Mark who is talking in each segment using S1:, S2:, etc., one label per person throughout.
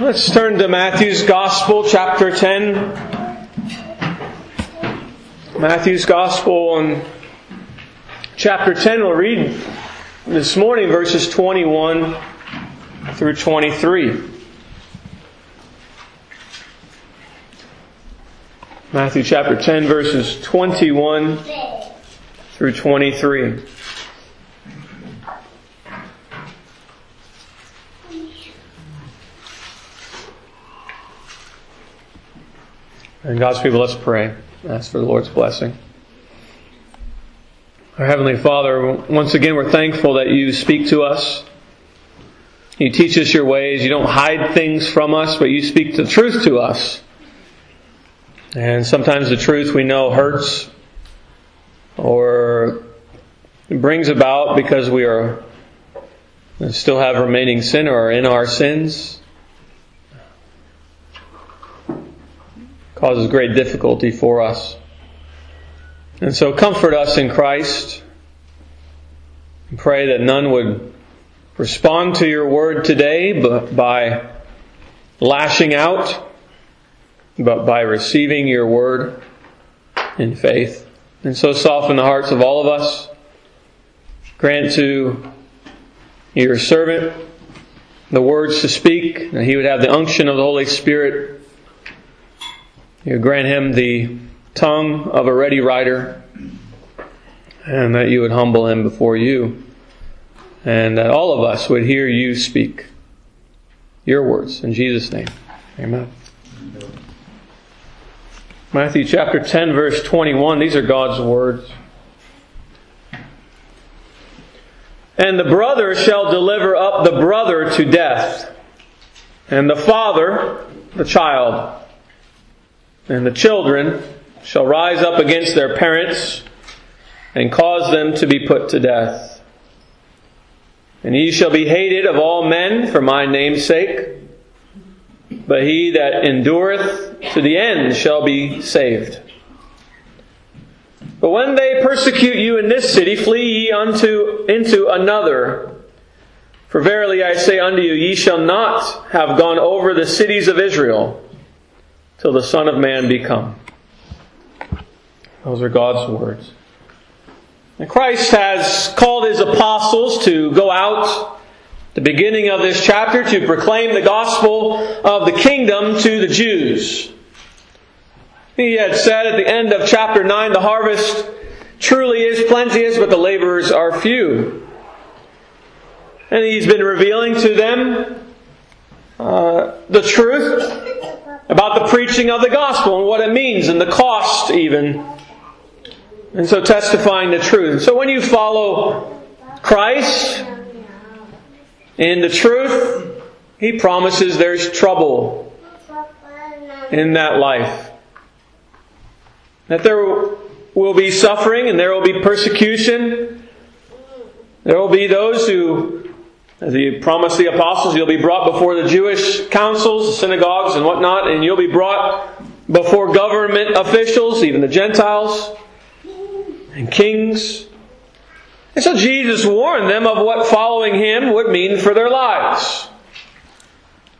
S1: Let's turn to Matthew's Gospel, chapter 10. Matthew's Gospel and chapter 10. We'll read this morning verses 21 through 23. Matthew chapter 10, verses 21 through 23. And God's people, let's pray. Ask for the Lord's blessing. Our Heavenly Father, once again, we're thankful that you speak to us. You teach us your ways. You don't hide things from us, but you speak the truth to us. And sometimes the truth we know hurts or brings about because we are still have remaining sin or are in our sins. Causes great difficulty for us. And so comfort us in Christ. And pray that none would respond to your word today by lashing out, but by receiving your word in faith. And so soften the hearts of all of us. Grant to your servant the words to speak, that he would have the unction of the Holy Spirit you grant him the tongue of a ready writer, and that you would humble him before you, and that all of us would hear you speak your words. In Jesus' name, amen. Matthew chapter 10, verse 21. These are God's words. And the brother shall deliver up the brother to death, and the father the child and the children shall rise up against their parents and cause them to be put to death. And ye shall be hated of all men for my name's sake, but he that endureth to the end shall be saved. But when they persecute you in this city, flee ye unto into another. For verily I say unto you, ye shall not have gone over the cities of Israel till the Son of Man be come. Those are God's words. And Christ has called his apostles to go out, the beginning of this chapter, to proclaim the gospel of the kingdom to the Jews. He had said at the end of chapter 9, the harvest truly is plenteous, but the laborers are few. And he's been revealing to them uh, the truth about the preaching of the gospel and what it means and the cost, even. And so testifying the truth. So when you follow Christ in the truth, He promises there's trouble in that life. That there will be suffering and there will be persecution. There will be those who as he promised the apostles, you'll be brought before the Jewish councils, synagogues, and whatnot, and you'll be brought before government officials, even the Gentiles, and kings. And so Jesus warned them of what following him would mean for their lives.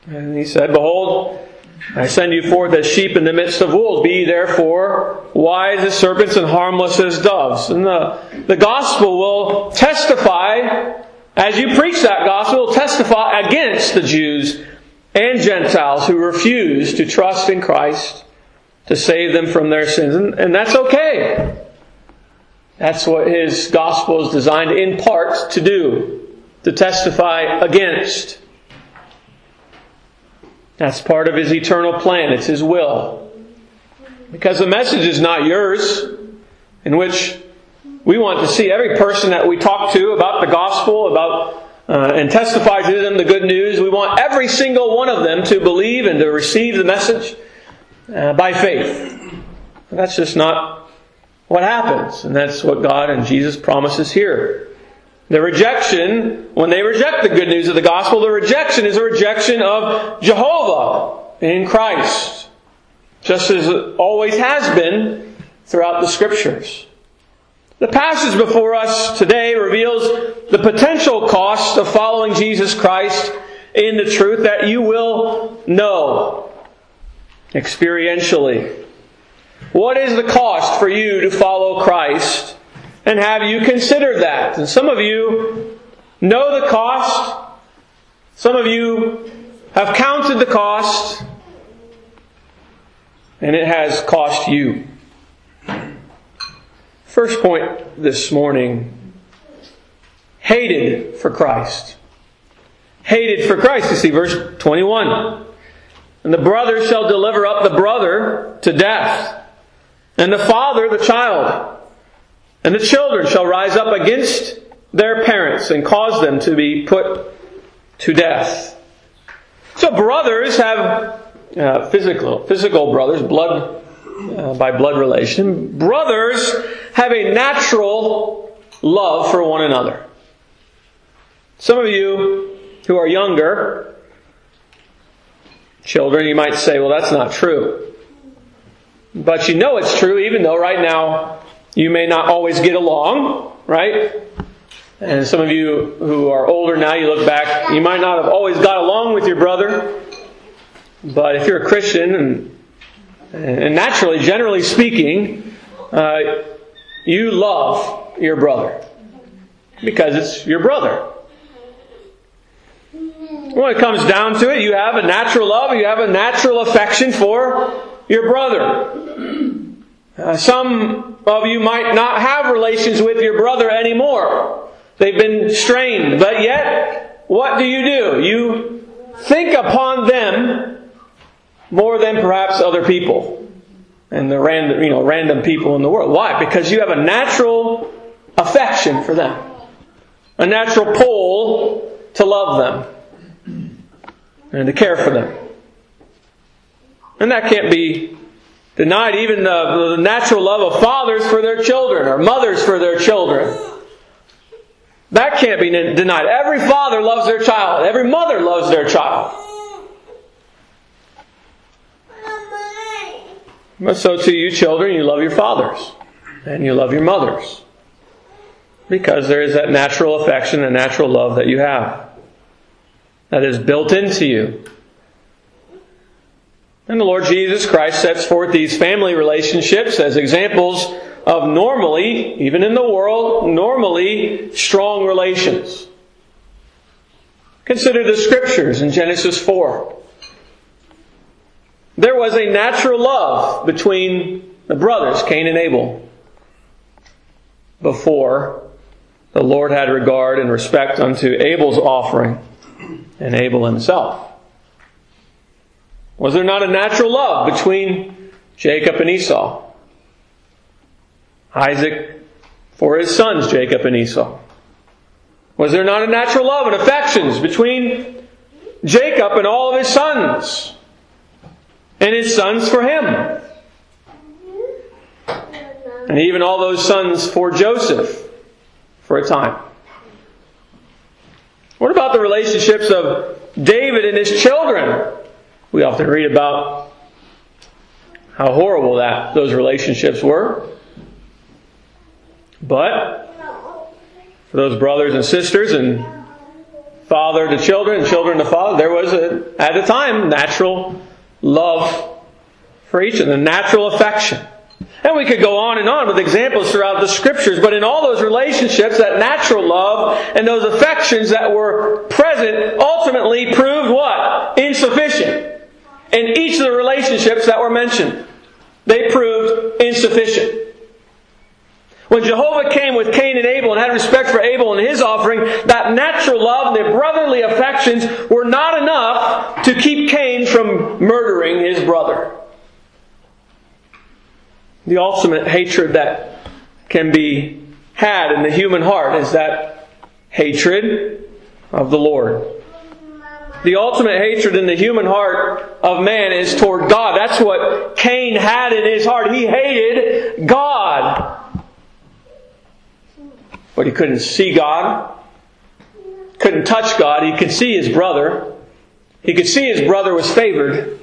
S1: And he said, Behold, I send you forth as sheep in the midst of wolves. Be therefore wise as serpents and harmless as doves. And the, the gospel will testify as you preach that gospel, testify against the Jews and Gentiles who refuse to trust in Christ to save them from their sins. And, and that's okay. That's what his gospel is designed in part to do, to testify against. That's part of his eternal plan. It's his will. Because the message is not yours, in which we want to see every person that we talk to about the gospel, about uh, and testify to them the good news. We want every single one of them to believe and to receive the message uh, by faith. That's just not what happens, and that's what God and Jesus promises here. The rejection, when they reject the good news of the gospel, the rejection is a rejection of Jehovah in Christ, just as it always has been throughout the scriptures. The passage before us today reveals the potential cost of following Jesus Christ in the truth that you will know experientially. What is the cost for you to follow Christ? And have you considered that? And some of you know the cost. Some of you have counted the cost. And it has cost you. First point this morning hated for Christ. Hated for Christ. You see, verse 21. And the brother shall deliver up the brother to death, and the father the child. And the children shall rise up against their parents and cause them to be put to death. So brothers have uh, physical physical brothers, blood uh, by blood relation. Brothers have a natural love for one another. Some of you who are younger, children, you might say, well, that's not true. But you know it's true, even though right now you may not always get along, right? And some of you who are older now, you look back, you might not have always got along with your brother. But if you're a Christian, and, and naturally, generally speaking, uh, you love your brother because it's your brother. When it comes down to it, you have a natural love, you have a natural affection for your brother. Uh, some of you might not have relations with your brother anymore. They've been strained, but yet, what do you do? You think upon them more than perhaps other people and the random, you know, random people in the world. Why? Because you have a natural affection for them, a natural pull to love them and to care for them. And that can't be denied even the, the natural love of fathers for their children or mothers for their children. That can't be denied. Every father loves their child. Every mother loves their child. But so to you children, you love your fathers and you love your mothers because there is that natural affection and natural love that you have that is built into you. And the Lord Jesus Christ sets forth these family relationships as examples of normally, even in the world, normally strong relations. Consider the scriptures in Genesis 4. There was a natural love between the brothers, Cain and Abel, before the Lord had regard and respect unto Abel's offering and Abel himself. Was there not a natural love between Jacob and Esau? Isaac for his sons, Jacob and Esau. Was there not a natural love and affections between Jacob and all of his sons? And his sons for him. And even all those sons for Joseph for a time. What about the relationships of David and his children? We often read about how horrible that those relationships were. But for those brothers and sisters and father to children children to father, there was a, at the time natural love for each of them, natural affection. And we could go on and on with examples throughout the scriptures, but in all those relationships, that natural love and those affections that were present ultimately proved what? Insufficient. In each of the relationships that were mentioned, they proved insufficient. When Jehovah came with Cain and Abel and had respect for Abel and his offering, that natural love and the brotherly affections were not enough to keep Cain from murdering his brother. The ultimate hatred that can be had in the human heart is that hatred of the Lord. The ultimate hatred in the human heart of man is toward God. That's what Cain had in his heart. He hated God but he couldn't see God, couldn't touch God. He could see his brother. He could see his brother was favored,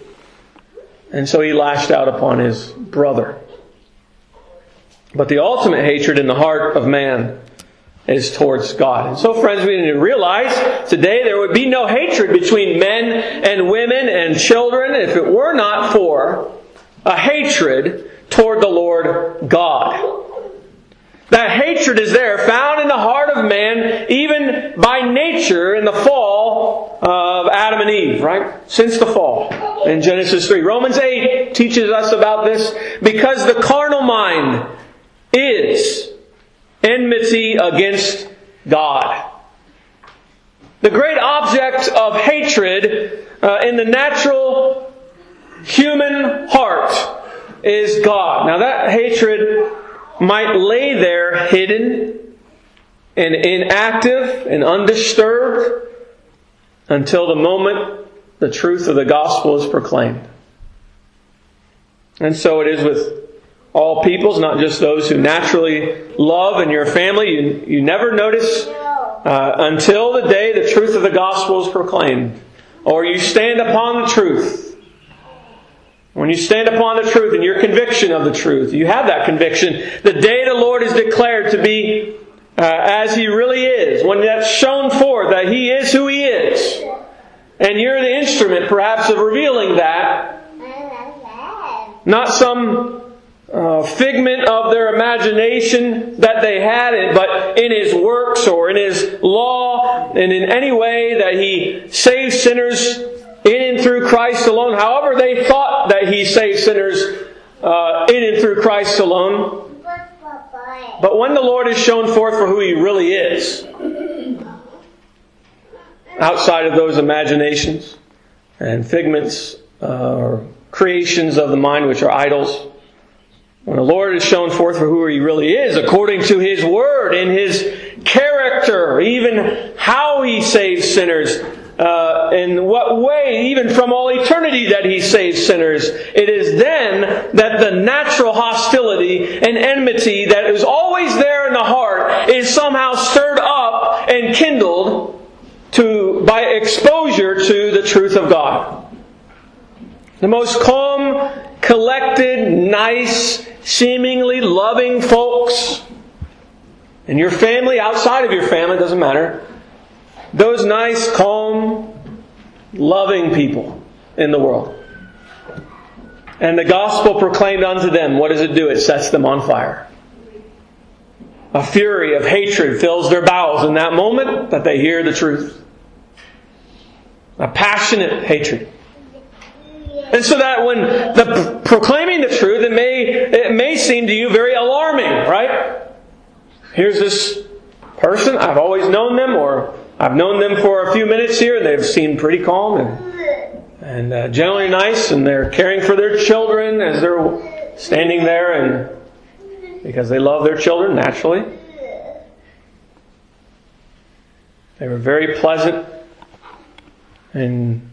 S1: and so he lashed out upon his brother. But the ultimate hatred in the heart of man is towards God. And so, friends, we need to realize today there would be no hatred between men and women and children if it were not for a hatred toward the Lord God. That hatred is there, found in the heart of man, even by nature in the fall of Adam and Eve, right? Since the fall in Genesis 3. Romans 8 teaches us about this because the carnal mind is enmity against God. The great object of hatred uh, in the natural human heart is God. Now that hatred might lay there hidden and inactive and undisturbed until the moment the truth of the gospel is proclaimed. And so it is with all peoples, not just those who naturally love in your family. You, you never notice uh, until the day the truth of the gospel is proclaimed, or you stand upon the truth. When you stand upon the truth and your conviction of the truth, you have that conviction. The day the Lord is declared to be uh, as He really is, when that's shown forth that He is who He is, and you're the instrument perhaps of revealing that, not some uh, figment of their imagination that they had, but in His works or in His law and in any way that He saves sinners in and through Christ alone, however they thought that He saved sinners uh, in and through Christ alone. But when the Lord is shown forth for who He really is, outside of those imaginations and figments uh, or creations of the mind which are idols, when the Lord is shown forth for who He really is, according to His Word, in His character, even how He saves sinners, uh, in what way, even from all eternity, that He saves sinners, it is then that the natural hostility and enmity that is always there in the heart is somehow stirred up and kindled to by exposure to the truth of God. The most calm, collected, nice, seemingly loving folks in your family, outside of your family, doesn't matter. Those nice, calm, loving people in the world. And the gospel proclaimed unto them, what does it do? It sets them on fire. A fury of hatred fills their bowels in that moment that they hear the truth. A passionate hatred. And so that when the proclaiming the truth, it may, it may seem to you very alarming, right? Here's this person, I've always known them, or I've known them for a few minutes here, and they've seemed pretty calm and, and uh, generally nice, and they're caring for their children as they're standing there, and because they love their children naturally. They were very pleasant and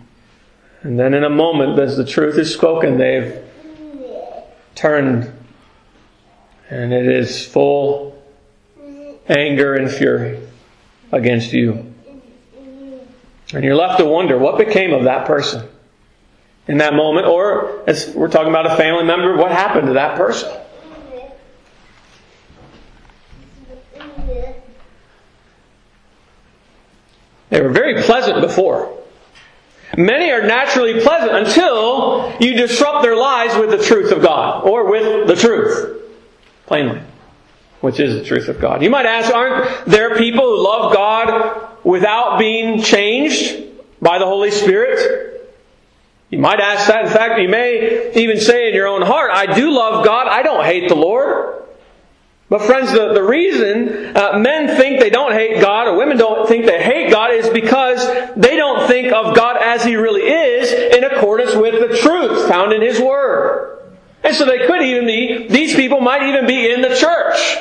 S1: and then in a moment, as the truth is spoken, they've turned and it is full anger and fury against you. And you're left to wonder what became of that person in that moment, or as we're talking about a family member, what happened to that person? They were very pleasant before. Many are naturally pleasant until you disrupt their lives with the truth of God, or with the truth, plainly, which is the truth of God. You might ask, aren't there people who love God without being changed by the Holy Spirit? You might ask that. In fact, you may even say in your own heart, I do love God, I don't hate the Lord. But friends, the, the reason uh, men think they don't hate God or women don't think they hate God is because they don't think of God as He really is in accordance with the truth found in His Word. And so they could even be, these people might even be in the church.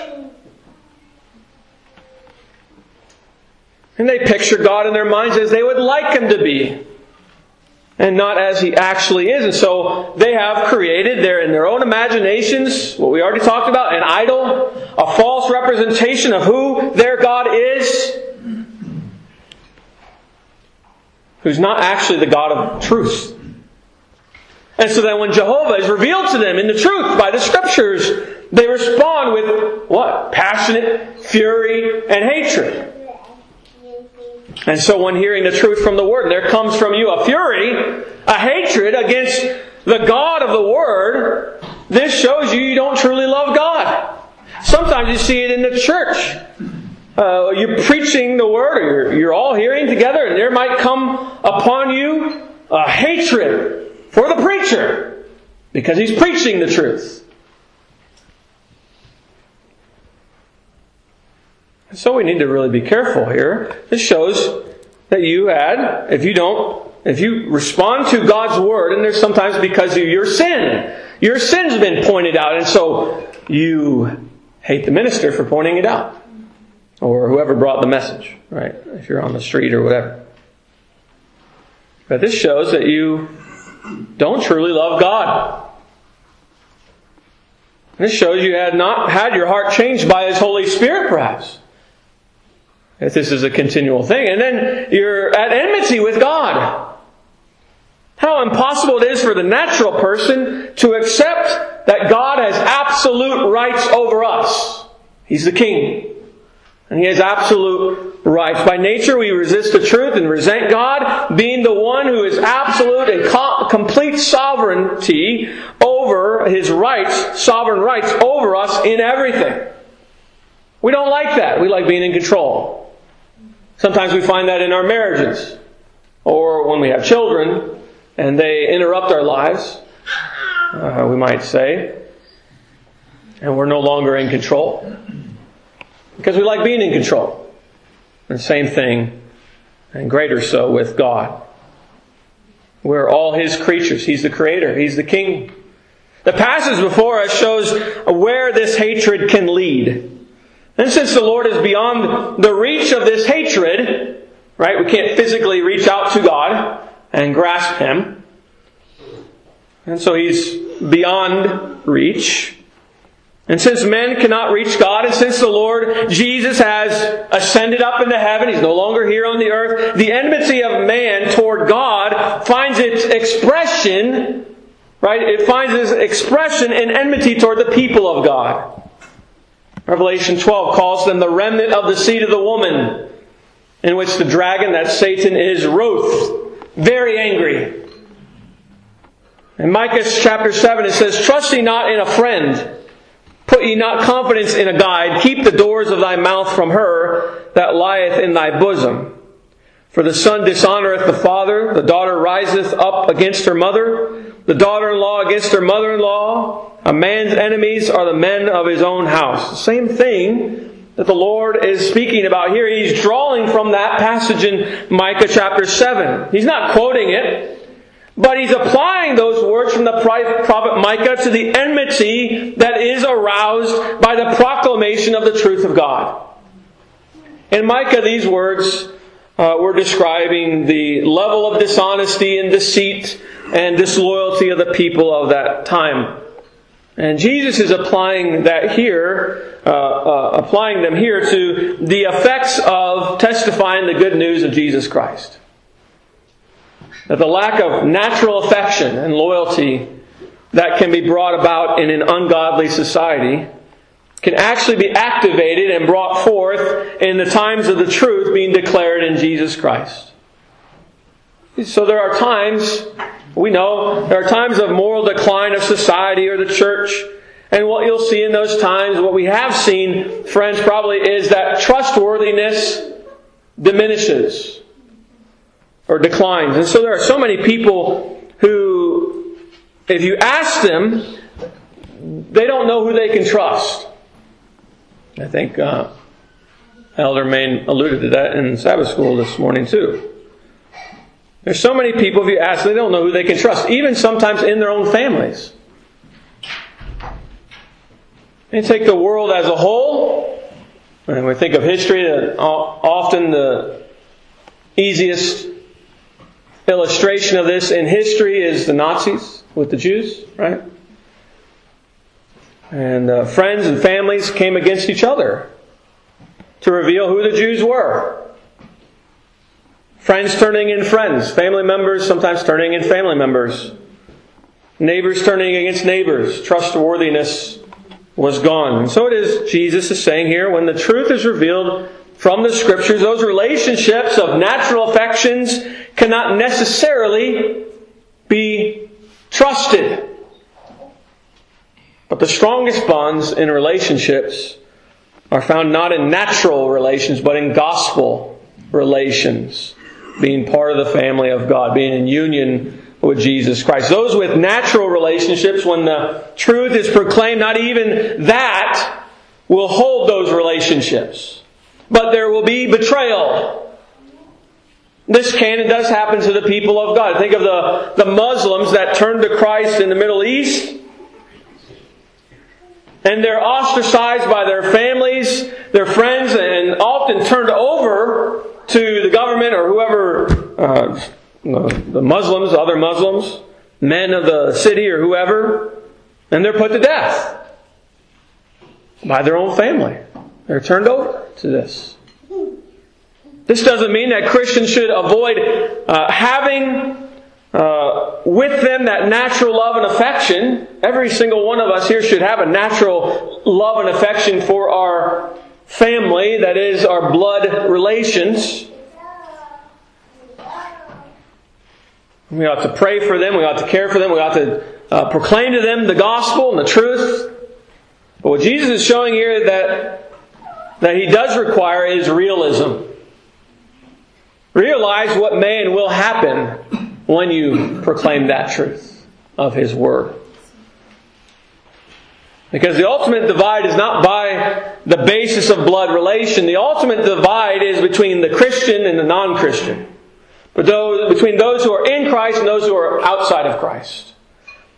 S1: And they picture God in their minds as they would like Him to be and not as he actually is. And so they have created their in their own imaginations, what we already talked about, an idol, a false representation of who their God is, who's not actually the God of truth. And so then when Jehovah is revealed to them in the truth by the scriptures, they respond with what? Passionate fury and hatred. And so when hearing the truth from the Word, there comes from you a fury, a hatred against the God of the Word, this shows you you don't truly love God. Sometimes you see it in the church. Uh, you're preaching the Word, or you're, you're all hearing together, and there might come upon you a hatred for the preacher because he's preaching the truth. So we need to really be careful here. This shows that you add, if you don't, if you respond to God's word, and there's sometimes because of your sin, your sin's been pointed out, and so you hate the minister for pointing it out. Or whoever brought the message, right? If you're on the street or whatever. But this shows that you don't truly love God. This shows you had not had your heart changed by His Holy Spirit, perhaps if this is a continual thing. And then you're at enmity with God. How impossible it is for the natural person to accept that God has absolute rights over us. He's the king. And he has absolute rights. By nature, we resist the truth and resent God, being the one who is absolute and complete sovereignty over his rights, sovereign rights over us in everything. We don't like that. We like being in control. Sometimes we find that in our marriages or when we have children and they interrupt our lives, uh, we might say, and we're no longer in control because we like being in control. And same thing, and greater so with God. We're all His creatures. He's the Creator. He's the King. The passage before us shows where this hatred can lead. And since the Lord is beyond the reach of this hatred, right, we can't physically reach out to God and grasp Him. And so He's beyond reach. And since men cannot reach God, and since the Lord Jesus has ascended up into heaven, He's no longer here on the earth, the enmity of man toward God finds its expression, right? It finds its expression in enmity toward the people of God. Revelation 12 calls them the remnant of the seed of the woman, in which the dragon, that Satan, is wroth, very angry. In Micah chapter 7, it says, Trust ye not in a friend, put ye not confidence in a guide, keep the doors of thy mouth from her that lieth in thy bosom. For the son dishonoreth the father, the daughter riseth up against her mother, the daughter in law against her mother in law. A man's enemies are the men of his own house. Same thing that the Lord is speaking about here. He's drawing from that passage in Micah chapter 7. He's not quoting it, but he's applying those words from the prophet Micah to the enmity that is aroused by the proclamation of the truth of God. In Micah, these words uh, we're describing the level of dishonesty and deceit and disloyalty of the people of that time. And Jesus is applying that here, uh, uh, applying them here to the effects of testifying the good news of Jesus Christ. That the lack of natural affection and loyalty that can be brought about in an ungodly society can actually be activated and brought forth in the times of the truth being declared in Jesus Christ. So there are times, we know, there are times of moral decline of society or the church. And what you'll see in those times, what we have seen, friends, probably is that trustworthiness diminishes or declines. And so there are so many people who, if you ask them, they don't know who they can trust. I think uh, Elder Main alluded to that in Sabbath school this morning too. There's so many people, if you ask, they don't know who they can trust, even sometimes in their own families. And take the world as a whole, and we think of history, that often the easiest illustration of this in history is the Nazis with the Jews, right? And uh, friends and families came against each other to reveal who the Jews were. Friends turning in friends, family members sometimes turning in family members, neighbors turning against neighbors, trustworthiness was gone. And so it is, Jesus is saying here, when the truth is revealed from the Scriptures, those relationships of natural affections cannot necessarily be trusted. But the strongest bonds in relationships are found not in natural relations, but in gospel relations. Being part of the family of God, being in union with Jesus Christ. Those with natural relationships, when the truth is proclaimed, not even that will hold those relationships. But there will be betrayal. This can and does happen to the people of God. Think of the, the Muslims that turned to Christ in the Middle East. And they're ostracized by their families, their friends, and often turned over to the government or whoever uh, the Muslims, other Muslims, men of the city or whoever, and they're put to death by their own family. They're turned over to this. This doesn't mean that Christians should avoid uh, having uh, with them that natural love and affection. Every single one of us here should have a natural love and affection for our family, that is, our blood relations. We ought to pray for them. We ought to care for them. We ought to uh, proclaim to them the gospel and the truth. But what Jesus is showing here that, that he does require is realism. Realize what may and will happen when you proclaim that truth of his word. Because the ultimate divide is not by the basis of blood relation. The ultimate divide is between the Christian and the non Christian. But those, between those who are in Christ and those who are outside of Christ.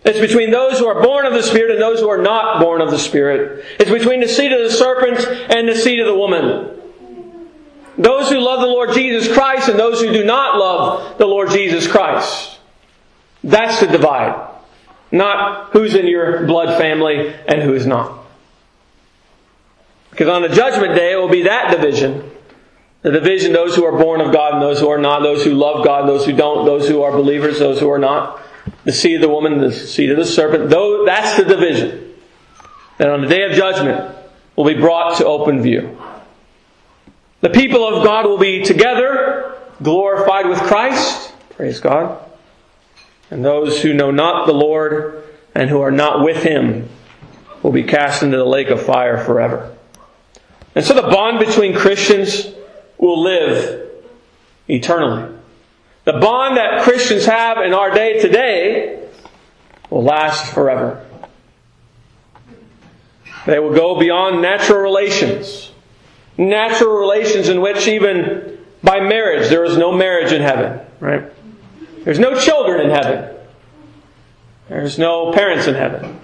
S1: It's between those who are born of the Spirit and those who are not born of the Spirit. It's between the seed of the serpent and the seed of the woman. Those who love the Lord Jesus Christ and those who do not love the Lord Jesus Christ. That's the divide. Not who's in your blood family and who is not. Because on the judgment day, it will be that division the division, those who are born of God and those who are not, those who love God, those who don't, those who are believers, those who are not. The seed of the woman, the seed of the serpent. Though that's the division. And on the day of judgment will be brought to open view. The people of God will be together, glorified with Christ. Praise God. And those who know not the Lord and who are not with Him will be cast into the lake of fire forever. And so the bond between Christians will live eternally. The bond that Christians have in our day today will last forever. They will go beyond natural relations. Natural relations in which even by marriage, there is no marriage in heaven, right? There's no children in heaven. There's no parents in heaven.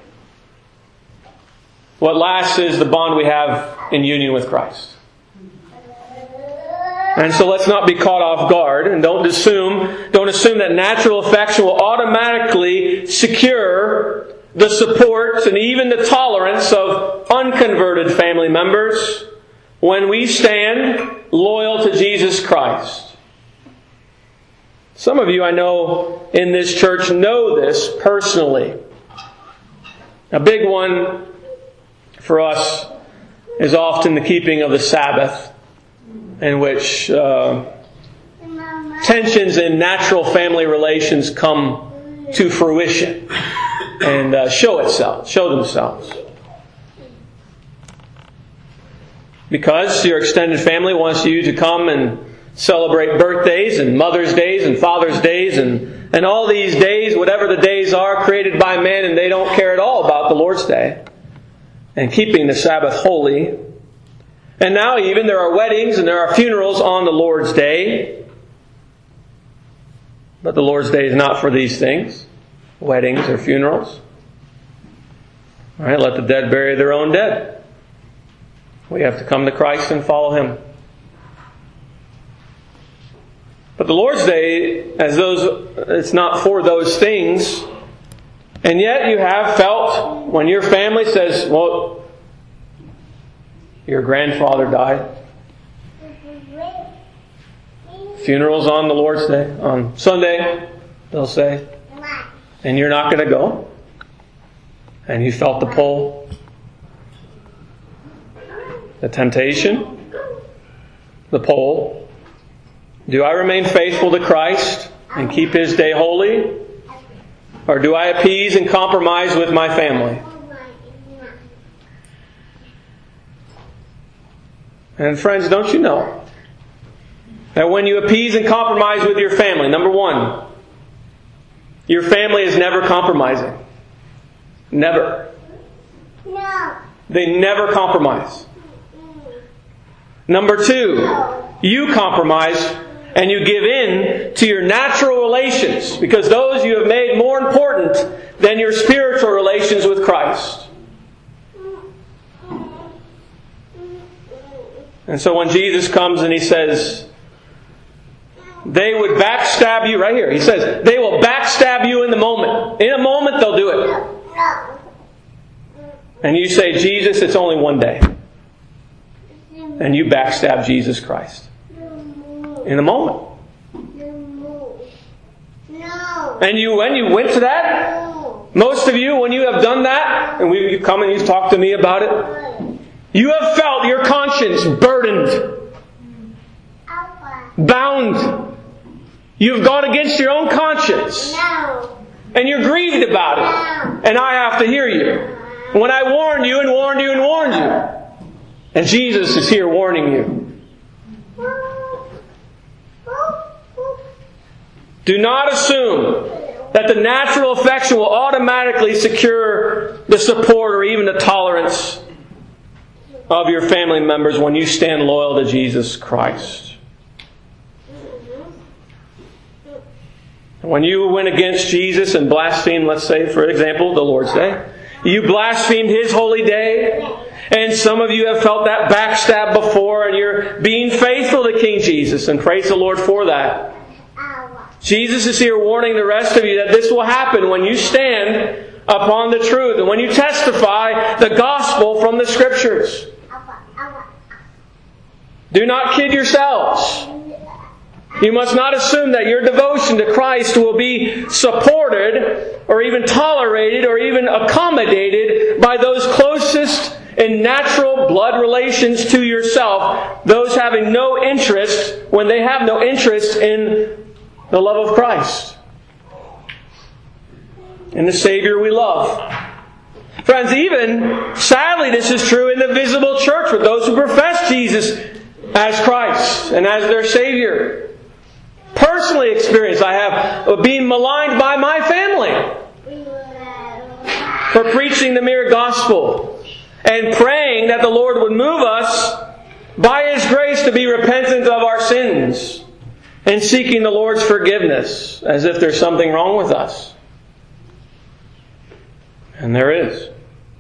S1: What lasts is the bond we have in union with Christ. And so let's not be caught off guard and don't assume, don't assume that natural affection will automatically secure the support and even the tolerance of unconverted family members when we stand loyal to Jesus Christ. Some of you I know in this church know this personally. A big one for us is often the keeping of the Sabbath in which uh, tensions in natural family relations come to fruition and uh, show itself, show themselves. Because your extended family wants you to come and celebrate birthdays and Mother's Days and Father's Days and, and all these days, whatever the days are created by men, and they don't care at all about the Lord's Day and keeping the Sabbath holy and now, even, there are weddings and there are funerals on the Lord's Day. But the Lord's Day is not for these things weddings or funerals. All right, let the dead bury their own dead. We have to come to Christ and follow Him. But the Lord's Day, as those, it's not for those things. And yet you have felt when your family says, well, your grandfather died. Funerals on the Lord's Day, on Sunday, they'll say. And you're not going to go. And you felt the pull. The temptation, the poll. Do I remain faithful to Christ and keep His day holy? Or do I appease and compromise with my family? And friends, don't you know that when you appease and compromise with your family, number one, your family is never compromising. Never.
S2: No.
S1: They never compromise. Number two, you compromise and you give in to your natural relations because those you have made more important than your spiritual relations with Christ. And so when Jesus comes and he says, they would backstab you right here. He says, they will backstab you in the moment. In a moment, they'll do it. And you say, Jesus, it's only one day. And you backstab Jesus Christ in a moment.
S2: No.
S1: And you, when you went to that, most of you, when you have done that, and we, you come and you talk to me about it, you have felt your conscience burdened, bound. You've gone against your own conscience, and you're grieved about it. And I have to hear you. When I warned you and warned you and warned you. And Jesus is here warning you. Do not assume that the natural affection will automatically secure the support or even the tolerance of your family members when you stand loyal to Jesus Christ. When you went against Jesus and blasphemed, let's say, for example, the Lord's Day, you blasphemed His holy day, and some of you have felt that backstab before, and you're being faithful to King Jesus, and praise the Lord for that. Jesus is here warning the rest of you that this will happen when you stand upon the truth and when you testify the gospel from the Scriptures. Do not kid yourselves. You must not assume that your devotion to Christ will be supported or even tolerated or even accommodated by those closest in natural blood relations to yourself, those having no interest when they have no interest in the love of Christ and the Savior we love. Friends, even sadly, this is true in the visible church with those who profess Jesus as Christ and as their Savior. Personally experienced, I have of being maligned by my family for preaching the mere gospel and praying that the Lord would move us by His grace to be repentant of our sins and seeking the Lord's forgiveness as if there's something wrong with us. And there is.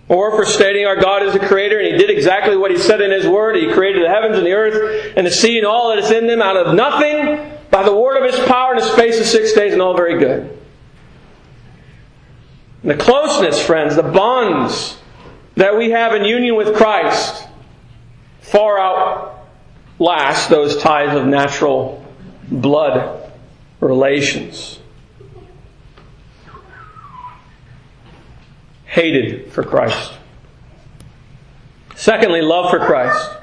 S1: Or for stating our God is a creator and He did exactly what He said in His Word. He created the heavens and the earth and the sea and all that is in them out of nothing by the word of His power in the space of six days and all very good. The closeness, friends, the bonds that we have in union with Christ far outlast those ties of natural blood relations. Hated for Christ. Secondly, love for Christ.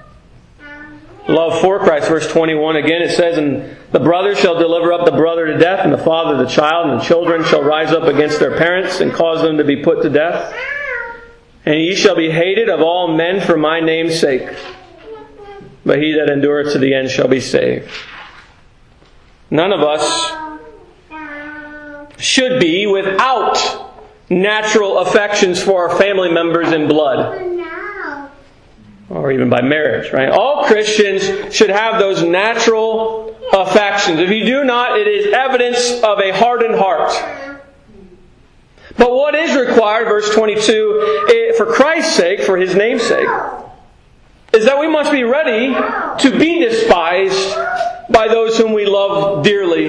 S1: Love for Christ. Verse 21 again it says, And the brother shall deliver up the brother to death, and the father the child, and the children shall rise up against their parents and cause them to be put to death. And ye shall be hated of all men for my name's sake. But he that endureth to the end shall be saved. None of us should be without natural affections for our family members in blood or even by marriage, right? All Christians should have those natural affections. If you do not, it is evidence of a hardened heart. But what is required, verse 22, eh, for Christ's sake, for His name's sake, is that we must be ready to be despised by those whom we love dearly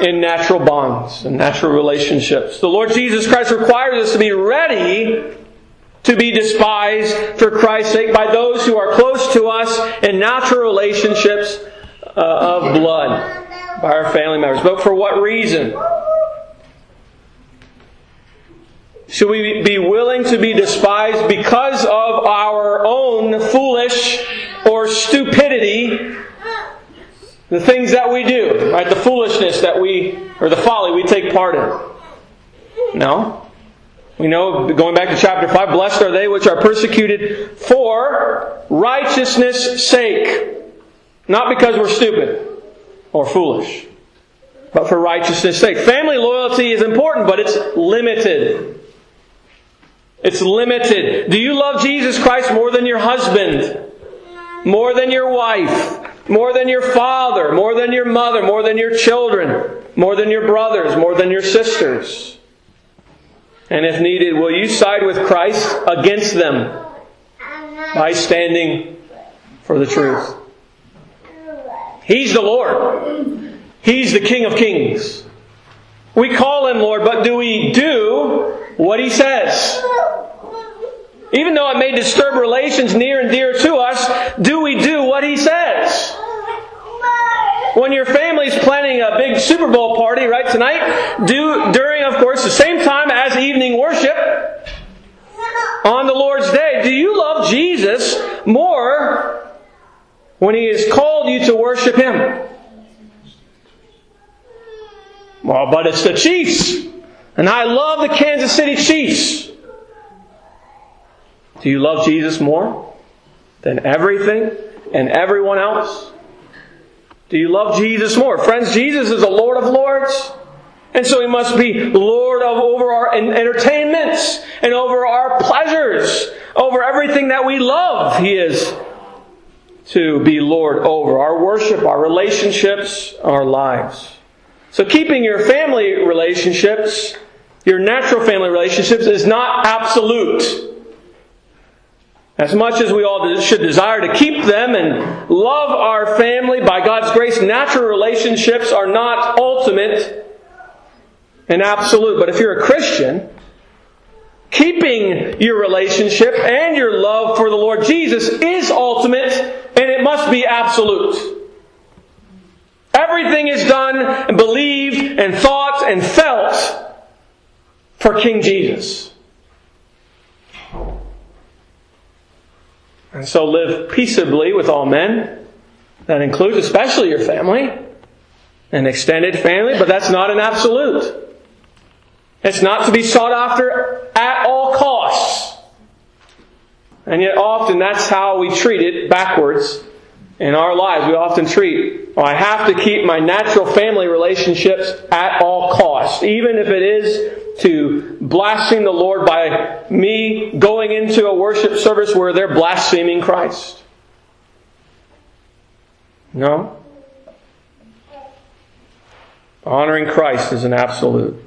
S1: in natural bonds and natural relationships. The Lord Jesus Christ requires us to be ready to be despised for Christ's sake by those who are close to us in natural relationships uh, of blood, by our family members. But for what reason? Should we be willing to be despised because of our own foolish or stupidity, the things that we do, right? The foolishness that we, or the folly we take part in. No. We know, going back to chapter 5, blessed are they which are persecuted for righteousness' sake. Not because we're stupid or foolish, but for righteousness' sake. Family loyalty is important, but it's limited. It's limited. Do you love Jesus Christ more than your husband? More than your wife? More than your father? More than your mother? More than your children? More than your brothers? More than your sisters? And if needed, will you side with Christ against them by standing for the truth? He's the Lord. He's the King of Kings. We call Him Lord, but do we do what He says? Even though it may disturb relations near and dear to us, do we do what He says? When your family's planning a big Super Bowl party, right, tonight, do during, of course, the same time as evening worship on the Lord's Day, do you love Jesus more when He has called you to worship Him? Well, but it's the Chiefs. And I love the Kansas City Chiefs. Do you love Jesus more than everything and everyone else? Do you love Jesus more? Friends, Jesus is the Lord of Lords. And so he must be Lord of over our entertainments and over our pleasures, over everything that we love. He is to be Lord over our worship, our relationships, our lives. So keeping your family relationships, your natural family relationships, is not absolute. As much as we all should desire to keep them and love our family by God's grace, natural relationships are not ultimate and absolute. But if you're a Christian, keeping your relationship and your love for the Lord Jesus is ultimate and it must be absolute. Everything is done and believed and thought and felt for King Jesus. And so live peaceably with all men. That includes especially your family, an extended family, but that's not an absolute. It's not to be sought after at all costs. And yet often that's how we treat it backwards in our lives. We often treat, well, I have to keep my natural family relationships at all costs, even if it is to blaspheme the Lord by me going into a worship service where they're blaspheming Christ. No. Honoring Christ is an absolute.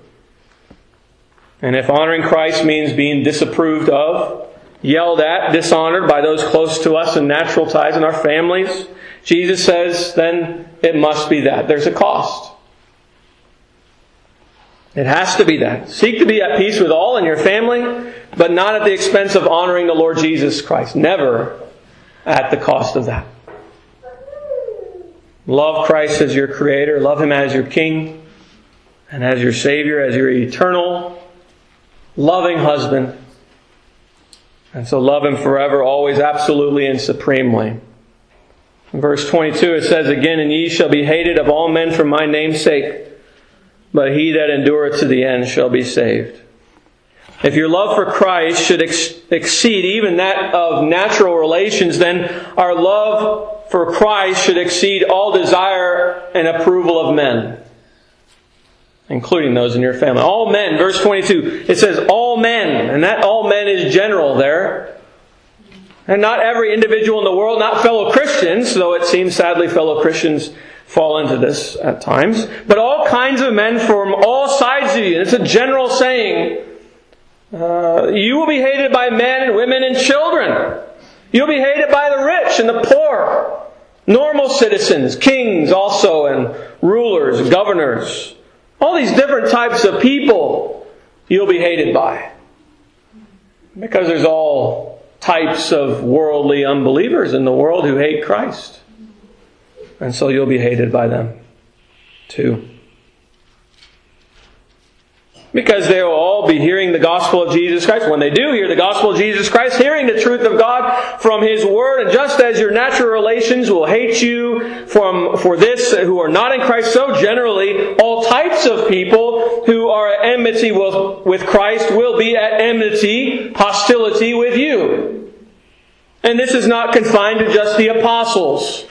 S1: And if honoring Christ means being disapproved of, yelled at, dishonored by those close to us in natural ties in our families, Jesus says then it must be that. There's a cost. It has to be that. Seek to be at peace with all in your family, but not at the expense of honoring the Lord Jesus Christ. Never at the cost of that. Love Christ as your creator, love Him as your King, and as your Savior, as your eternal, loving husband. And so love Him forever, always, absolutely, and supremely. In verse 22 it says again, And ye shall be hated of all men for my name's sake, but he that endureth to the end shall be saved. If your love for Christ should ex- exceed even that of natural relations, then our love for Christ should exceed all desire and approval of men, including those in your family. All men, verse 22, it says all men, and that all men is general there. And not every individual in the world, not fellow Christians, though it seems sadly fellow Christians fall into this at times, but all kinds of men from all sides of you. It's a general saying. Uh, you will be hated by men and women and children. You'll be hated by the rich and the poor. Normal citizens, kings also, and rulers, governors. All these different types of people you'll be hated by. Because there's all types of worldly unbelievers in the world who hate Christ. And so you'll be hated by them too. Because they will all be hearing the gospel of Jesus Christ. When they do hear the gospel of Jesus Christ, hearing the truth of God from His Word, and just as your natural relations will hate you from, for this who are not in Christ, so generally all types of people who are at enmity with, with Christ will be at enmity, hostility with you. And this is not confined to just the apostles.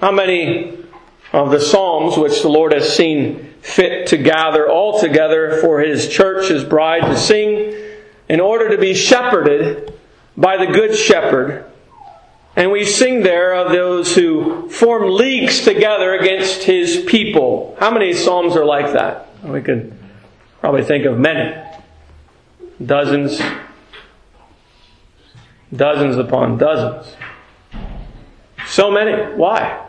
S1: How many of the Psalms which the Lord has seen fit to gather all together for his church, his bride, to sing in order to be shepherded by the Good Shepherd. And we sing there of those who form leagues together against his people. How many psalms are like that? We could probably think of many. Dozens. Dozens upon dozens. So many. Why?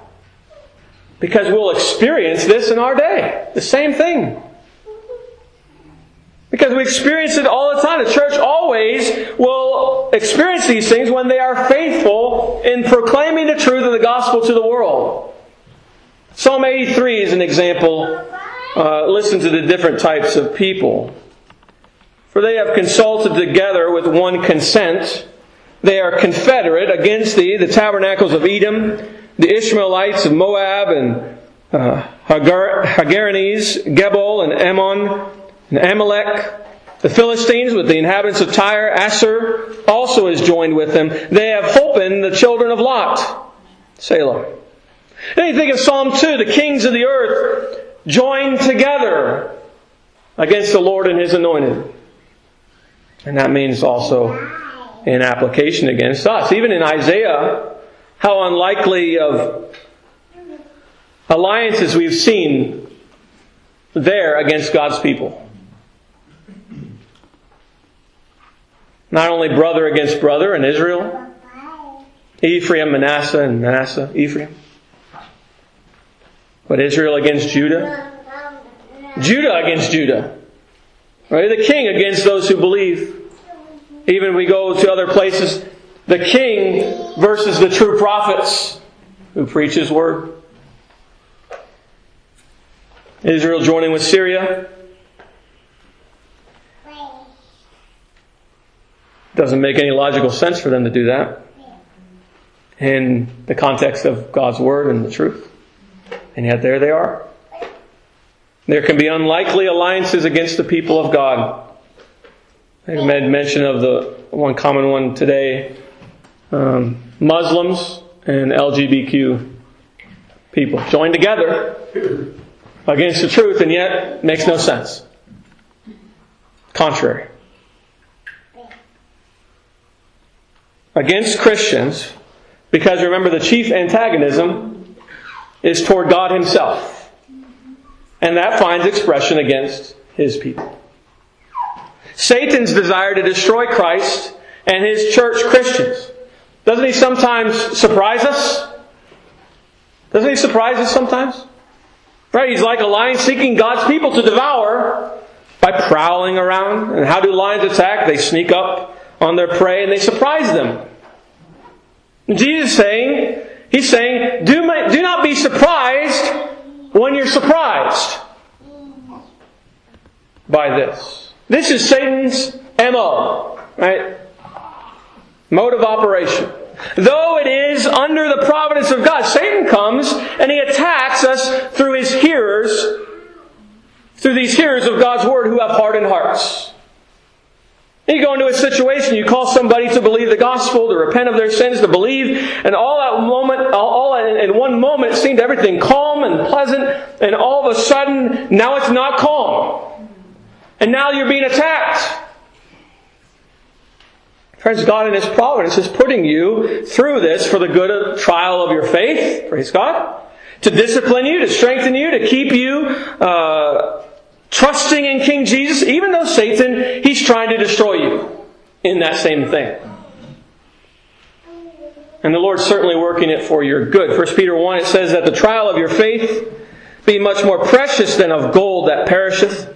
S1: Because we'll experience this in our day. The same thing. Because we experience it all the time. The church always will experience these things when they are faithful in proclaiming the truth of the gospel to the world. Psalm 83 is an example. Uh, listen to the different types of people. For they have consulted together with one consent. They are confederate against thee, the tabernacles of Edom the Ishmaelites of Moab and uh, Hagar, Gebal and Ammon and Amalek. The Philistines with the inhabitants of Tyre, Asshur also is joined with them. They have holpen the children of Lot. Selah. Then you think of Psalm 2, the kings of the earth joined together against the Lord and His anointed. And that means also in application against us. Even in Isaiah, how unlikely of alliances we've seen there against God's people. Not only brother against brother in Israel, Ephraim, Manasseh, and Manasseh, Ephraim, but Israel against Judah, Judah against Judah, right? The king against those who believe. Even we go to other places, the king versus the true prophets who preach his word. Israel joining with Syria. Doesn't make any logical sense for them to do that in the context of God's word and the truth. And yet there they are. There can be unlikely alliances against the people of God. I made mention of the one common one today um, Muslims and LGBTQ people join together against the truth and yet makes no sense. Contrary. Against Christians, because remember the chief antagonism is toward God Himself. And that finds expression against His people. Satan's desire to destroy Christ and His church Christians doesn't he sometimes surprise us? Doesn't he surprise us sometimes? Right? He's like a lion seeking God's people to devour by prowling around. And how do lions attack? They sneak up on their prey and they surprise them. And Jesus is saying, He's saying, do, do not be surprised when you're surprised by this. This is Satan's MO, right? Mode of operation. Though it is under the providence of God, Satan comes and he attacks us through his hearers, through these hearers of God's word who have hardened hearts. You go into a situation, you call somebody to believe the gospel, to repent of their sins, to believe, and all that moment, all in one moment, it seemed everything calm and pleasant, and all of a sudden, now it's not calm. And now you're being attacked. Friends, God in His providence is putting you through this for the good of trial of your faith. Praise God. To discipline you, to strengthen you, to keep you uh, trusting in King Jesus, even though Satan, he's trying to destroy you in that same thing. And the Lord's certainly working it for your good. 1 Peter 1, it says that the trial of your faith be much more precious than of gold that perisheth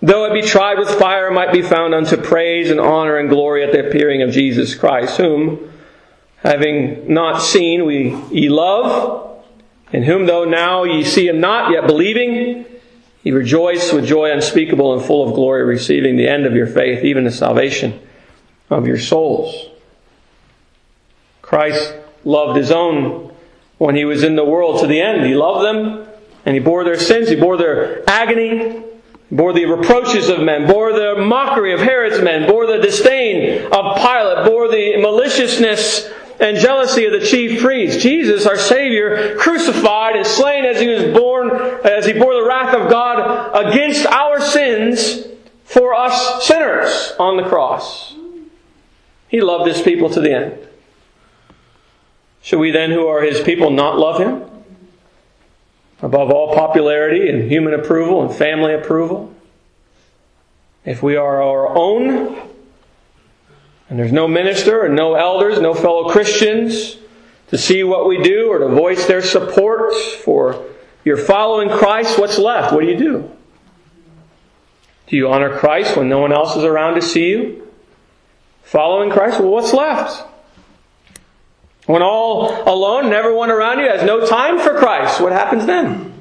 S1: though it be tried with fire, might be found unto praise and honor and glory at the appearing of Jesus Christ, whom, having not seen, we ye love, in whom though now ye see him not, yet believing, Ye rejoice with joy unspeakable and full of glory, receiving the end of your faith, even the salvation of your souls. Christ loved his own when he was in the world to the end. He loved them and he bore their sins, he bore their agony, bore the reproaches of men, bore the mockery of Herod's men, bore the disdain of Pilate, bore the maliciousness and jealousy of the chief priests. Jesus, our Savior, crucified and slain as he was born, as he bore the wrath of God against our sins for us sinners on the cross. He loved his people to the end. Should we then, who are his people, not love him? Above all popularity and human approval and family approval? If we are our own, and there's no minister and no elders, no fellow Christians to see what we do or to voice their support for your following Christ, what's left? What do you do? Do you honor Christ when no one else is around to see you? Following Christ? Well, what's left? When all alone and everyone around you has no time for Christ, what happens then?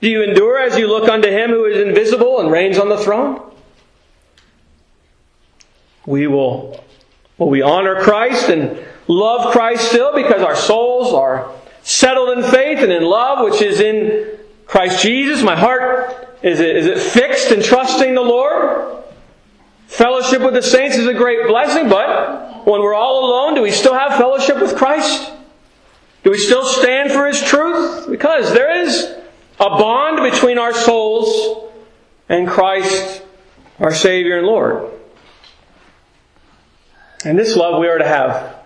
S1: Do you endure as you look unto Him who is invisible and reigns on the throne? We will, will we honor Christ and love Christ still because our souls are settled in faith and in love, which is in Christ Jesus. My heart, is it, is it fixed in trusting the Lord? Fellowship with the saints is a great blessing, but when we're all alone, do we still have fellowship with Christ? Do we still stand for His truth? Because there is a bond between our souls and Christ, our Savior and Lord. And this love we are to have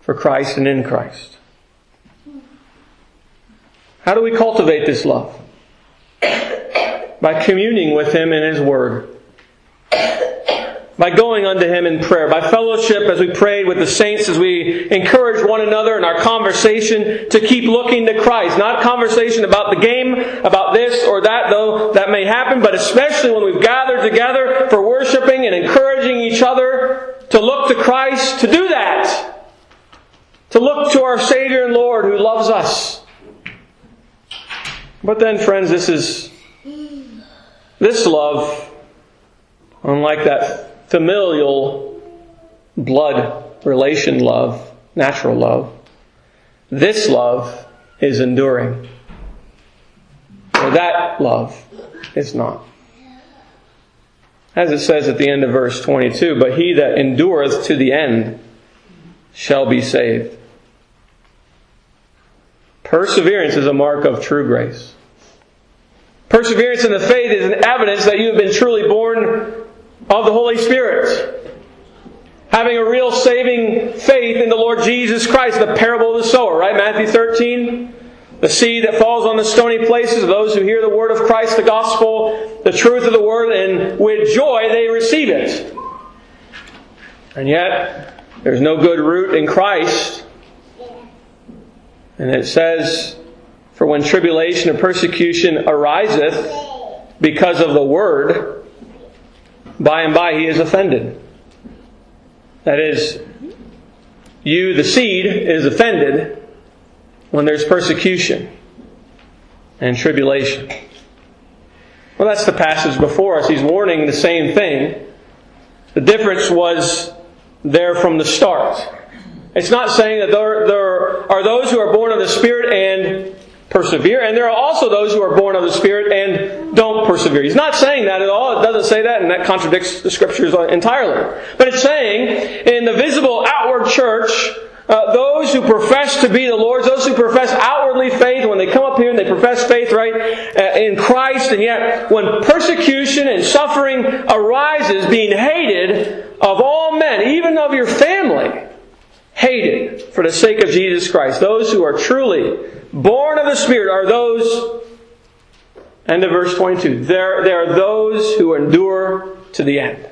S1: for Christ and in Christ. How do we cultivate this love? By communing with Him in His Word. By going unto Him in prayer. By fellowship as we prayed with the saints, as we encourage one another in our conversation to keep looking to Christ. Not conversation about the game, about this or that, though that may happen, but especially when we've gathered together for worshiping and encouraging each other to look to Christ, to do that. To look to our Savior and Lord who loves us. But then, friends, this is this love, unlike that familial blood relation love, natural love, this love is enduring. That love is not. As it says at the end of verse 22, but he that endureth to the end shall be saved. Perseverance is a mark of true grace. Perseverance in the faith is an evidence that you have been truly born of the Holy Spirit. Having a real saving faith in the Lord Jesus Christ, the parable of the sower, right? Matthew 13. The seed that falls on the stony places, those who hear the word of Christ, the gospel, the truth of the word, and with joy they receive it. And yet, there's no good root in Christ. And it says, For when tribulation or persecution ariseth because of the word, by and by he is offended. That is, you, the seed, is offended when there's persecution and tribulation. Well, that's the passage before us. He's warning the same thing. The difference was there from the start. It's not saying that there, there are those who are born of the Spirit and persevere, and there are also those who are born of the Spirit and don't persevere. He's not saying that at all. It doesn't say that, and that contradicts the Scriptures entirely. But it's saying in the visible outward church, uh, those who profess to be the Lord's, those who profess outwardly faith, when they come up here and they profess faith, right, uh, in Christ, and yet when persecution and suffering arises, being hated of all men, even of your family, hated for the sake of Jesus Christ, those who are truly born of the Spirit are those, end of verse 22, there, there are those who endure to the end.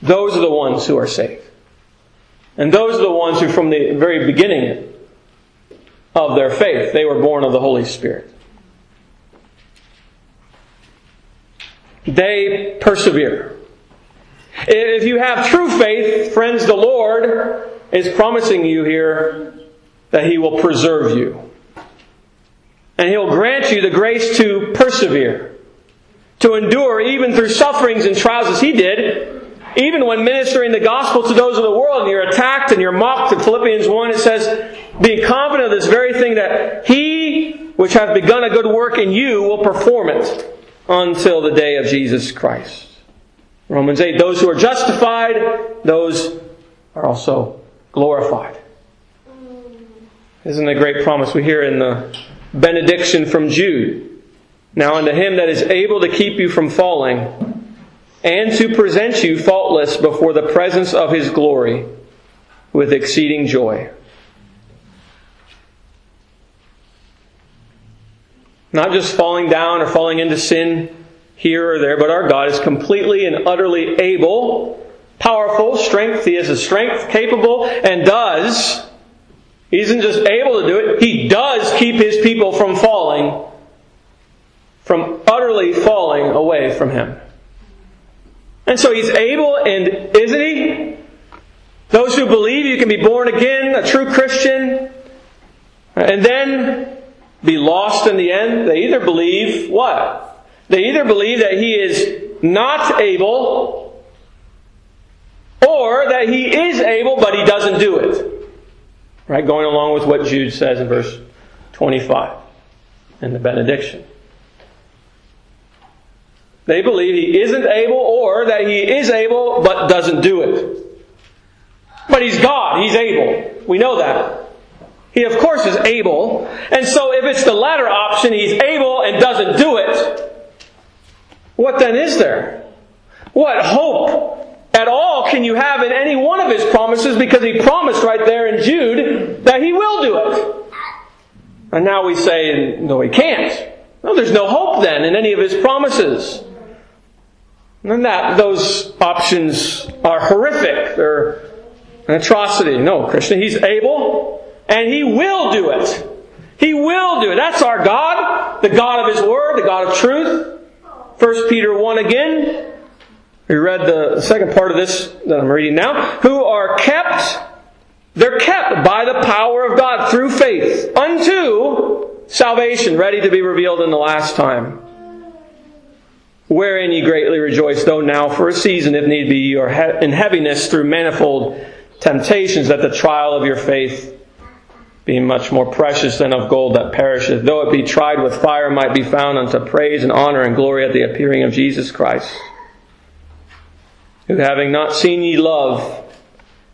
S1: Those are the ones who are saved. And those are the ones who, from the very beginning of their faith, they were born of the Holy Spirit. They persevere. If you have true faith, friends, the Lord is promising you here that He will preserve you. And He'll grant you the grace to persevere, to endure even through sufferings and trials as He did. Even when ministering the gospel to those of the world and you're attacked and you're mocked, in Philippians 1 it says, being confident of this very thing that He which hath begun a good work in you will perform it until the day of Jesus Christ. Romans 8, those who are justified, those are also glorified. Isn't a great promise we hear in the benediction from Jude? Now unto him that is able to keep you from falling, and to present you faultless before the presence of his glory with exceeding joy. Not just falling down or falling into sin here or there, but our God is completely and utterly able, powerful, strength. He is a strength, capable, and does. He isn't just able to do it, He does keep His people from falling, from utterly falling away from Him. And so He's able, and isn't He? Those who believe you can be born again, a true Christian, and then be lost in the end, they either believe what? They either believe that he is not able, or that he is able but he doesn't do it. Right? Going along with what Jude says in verse 25 in the benediction. They believe he isn't able or that he is able but doesn't do it. But he's God, he's able. We know that. He, of course, is able. And so, if it's the latter option, he's able and doesn't do it, what then is there? What hope at all can you have in any one of his promises because he promised right there in Jude that he will do it? And now we say, no, he can't. No, there's no hope then in any of his promises. And that those options are horrific. They're an atrocity. No, Christian, he's able and He will do it. He will do it. That's our God, the God of His Word, the God of truth. 1 Peter 1 again. We read the second part of this that I'm reading now. Who are kept, they're kept by the power of God through faith unto salvation, ready to be revealed in the last time. Wherein ye greatly rejoice, though now for a season, if need be, you are in heaviness through manifold temptations, that the trial of your faith being much more precious than of gold that perisheth, though it be tried with fire, might be found unto praise and honor and glory at the appearing of Jesus Christ. Who having not seen ye love,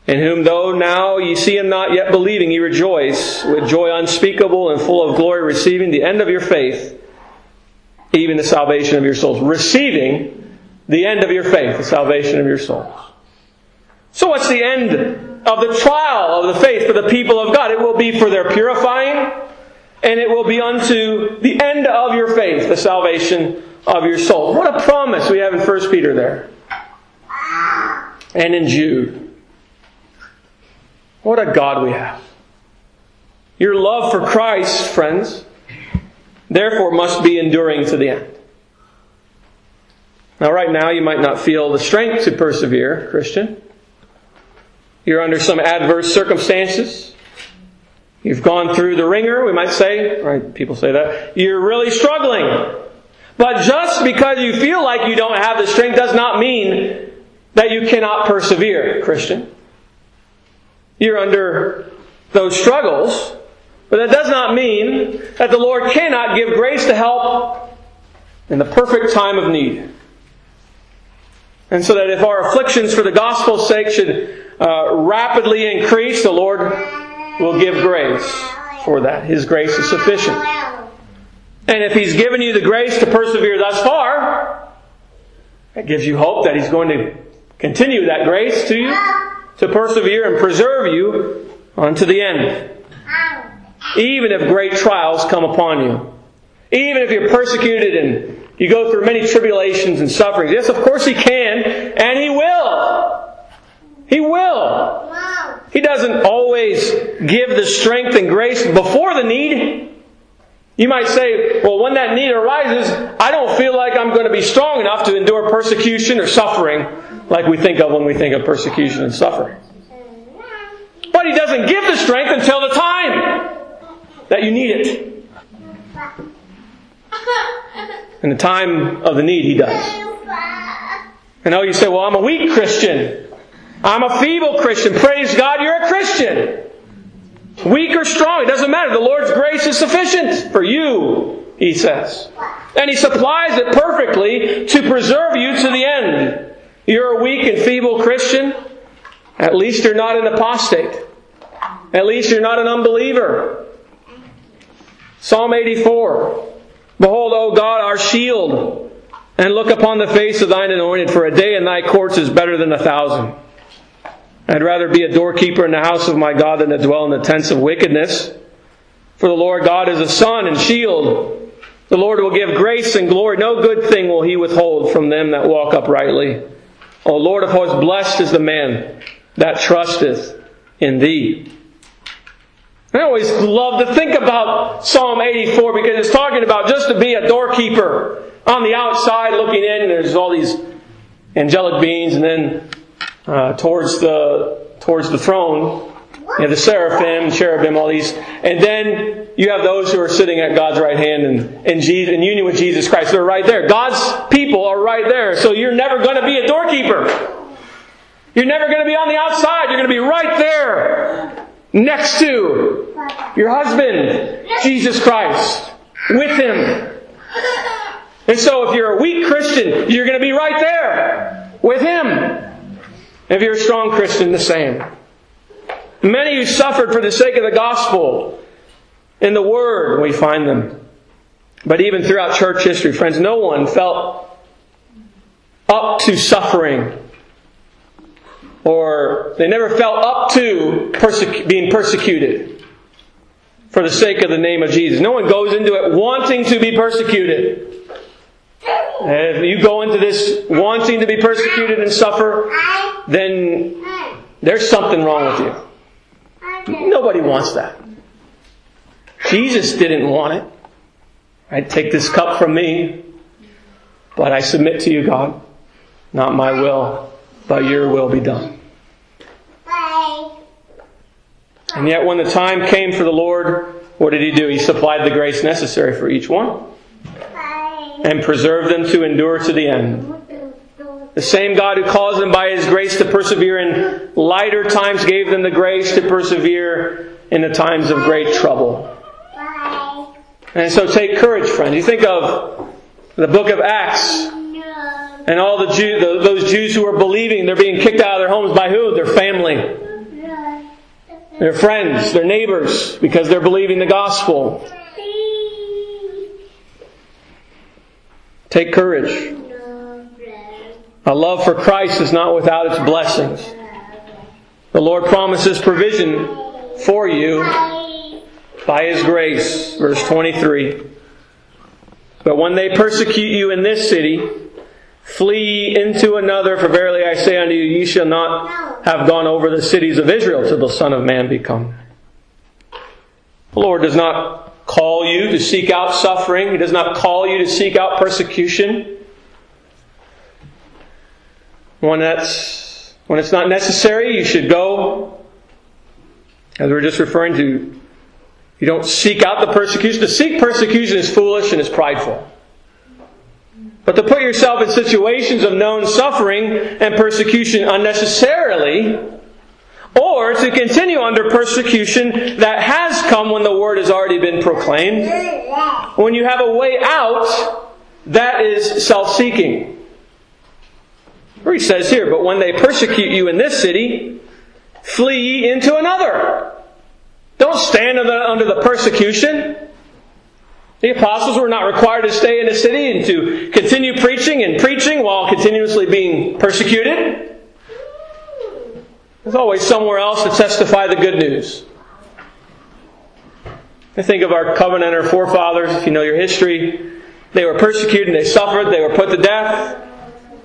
S1: in whom though now ye see him not yet believing, ye rejoice with joy unspeakable and full of glory, receiving the end of your faith, even the salvation of your souls. Receiving the end of your faith, the salvation of your souls. So what's the end of the trial of the faith for the people of God. It will be for their purifying, and it will be unto the end of your faith, the salvation of your soul. What a promise we have in 1 Peter there. And in Jude. What a God we have. Your love for Christ, friends, therefore must be enduring to the end. Now, right now, you might not feel the strength to persevere, Christian. You're under some adverse circumstances. You've gone through the wringer, we might say. Right? People say that. You're really struggling. But just because you feel like you don't have the strength does not mean that you cannot persevere, Christian. You're under those struggles, but that does not mean that the Lord cannot give grace to help in the perfect time of need. And so that if our afflictions for the gospel's sake should uh, rapidly increase, the Lord will give grace for that. His grace is sufficient. And if He's given you the grace to persevere thus far, it gives you hope that He's going to continue that grace to you to persevere and preserve you unto the end. Even if great trials come upon you. Even if you're persecuted and you go through many tribulations and sufferings. Yes, of course He can, and He will. He will. He doesn't always give the strength and grace before the need. You might say, well, when that need arises, I don't feel like I'm going to be strong enough to endure persecution or suffering like we think of when we think of persecution and suffering. But He doesn't give the strength until the time that you need it. In the time of the need, He does. And oh, you say, well, I'm a weak Christian. I'm a feeble Christian. Praise God, you're a Christian. Weak or strong, it doesn't matter. The Lord's grace is sufficient for you, He says. And He supplies it perfectly to preserve you to the end. You're a weak and feeble Christian. At least you're not an apostate. At least you're not an unbeliever. Psalm 84. Behold, O God, our shield, and look upon the face of thine anointed, for a day in thy courts is better than a thousand. I'd rather be a doorkeeper in the house of my God than to dwell in the tents of wickedness. For the Lord God is a sun and shield. The Lord will give grace and glory. No good thing will he withhold from them that walk uprightly. O Lord of hosts, blessed is the man that trusteth in thee. I always love to think about Psalm 84 because it's talking about just to be a doorkeeper on the outside looking in, and there's all these angelic beings, and then uh, towards the towards the throne, you have the seraphim, cherubim, all these, and then you have those who are sitting at God's right hand and in, Jesus, in union with Jesus Christ. They're right there. God's people are right there. So you're never going to be a doorkeeper. You're never going to be on the outside. You're going to be right there next to your husband, Jesus Christ, with him. And so if you're a weak Christian, you're going to be right there with him. If you're a strong Christian, the same. Many who suffered for the sake of the gospel in the Word, we find them. But even throughout church history, friends, no one felt up to suffering or they never felt up to being persecuted for the sake of the name of Jesus. No one goes into it wanting to be persecuted. If you go into this wanting to be persecuted and suffer, then there's something wrong with you. Nobody wants that. Jesus didn't want it. I Take this cup from me, but I submit to you, God. Not my will, but your will be done. And yet, when the time came for the Lord, what did He do? He supplied the grace necessary for each one and preserved them to endure to the end. The same God who caused them by His grace to persevere in lighter times gave them the grace to persevere in the times of great trouble. And so take courage, friends. You think of the book of Acts and all the Jew, the, those Jews who are believing, they're being kicked out of their homes by who? Their family. Their friends, their neighbors, because they're believing the gospel. Take courage. A love for Christ is not without its blessings. The Lord promises provision for you by His grace. Verse 23. But when they persecute you in this city, flee into another, for verily I say unto you, ye shall not have gone over the cities of Israel till the Son of Man be come. The Lord does not call you to seek out suffering. He does not call you to seek out persecution. When that's when it's not necessary, you should go. As we are just referring to, you don't seek out the persecution. To seek persecution is foolish and is prideful. But to put yourself in situations of known suffering and persecution unnecessarily, or to continue under persecution that has come when the word has already been proclaimed, when you have a way out, that is self seeking. Or he says here, but when they persecute you in this city, flee into another. Don't stand under the persecution. The apostles were not required to stay in a city and to continue preaching and preaching while continuously being persecuted. There's always somewhere else to testify the good news. I think of our covenanter forefathers, if you know your history. They were persecuted, they suffered, they were put to death.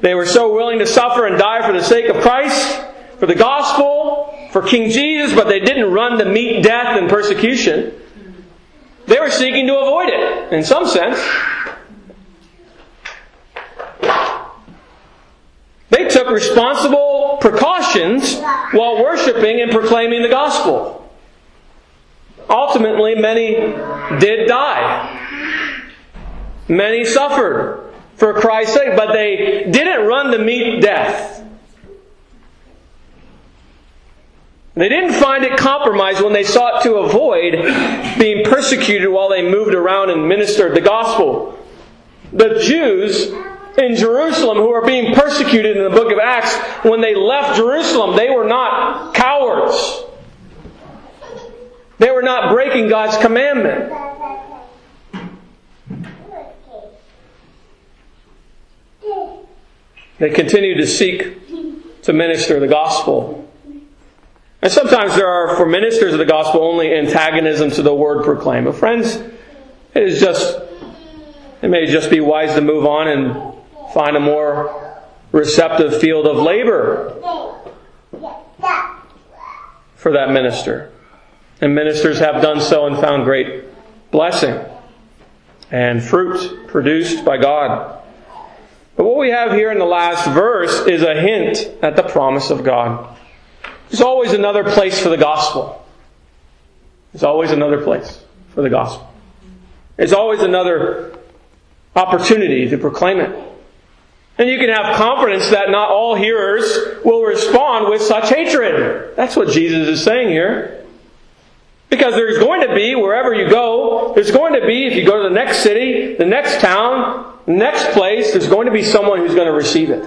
S1: They were so willing to suffer and die for the sake of Christ, for the gospel, for King Jesus, but they didn't run to meet death and persecution. They were seeking to avoid it, in some sense. They took responsible precautions while worshiping and proclaiming the gospel. Ultimately, many did die. Many suffered for Christ's sake, but they didn't run to meet death. They didn't find it compromised when they sought to avoid being persecuted while they moved around and ministered the gospel. The Jews in Jerusalem who were being persecuted in the book of Acts, when they left Jerusalem, they were not cowards. They were not breaking God's commandment. They continue to seek to minister the gospel. And sometimes there are, for ministers of the gospel, only antagonism to the word proclaimed. But friends, it is just, it may just be wise to move on and find a more receptive field of labor for that minister. And ministers have done so and found great blessing and fruit produced by God. But what we have here in the last verse is a hint at the promise of God. There's always another place for the gospel. There's always another place for the gospel. There's always another opportunity to proclaim it. And you can have confidence that not all hearers will respond with such hatred. That's what Jesus is saying here. Because there's going to be, wherever you go, there's going to be, if you go to the next city, the next town, next place, there's going to be someone who's going to receive it.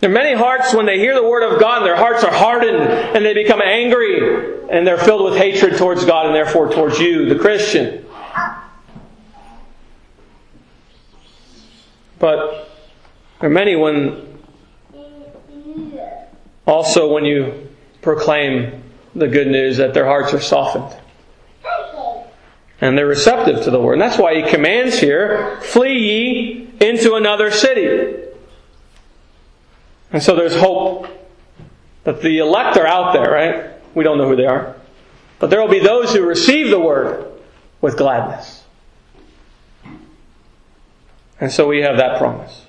S1: There are many hearts when they hear the word of God, their hearts are hardened and they become angry and they're filled with hatred towards God and therefore towards you, the Christian. But there are many when also when you proclaim the good news that their hearts are softened. And they're receptive to the word. And that's why he commands here, flee ye into another city. And so there's hope that the elect are out there, right? We don't know who they are. But there will be those who receive the word with gladness. And so we have that promise.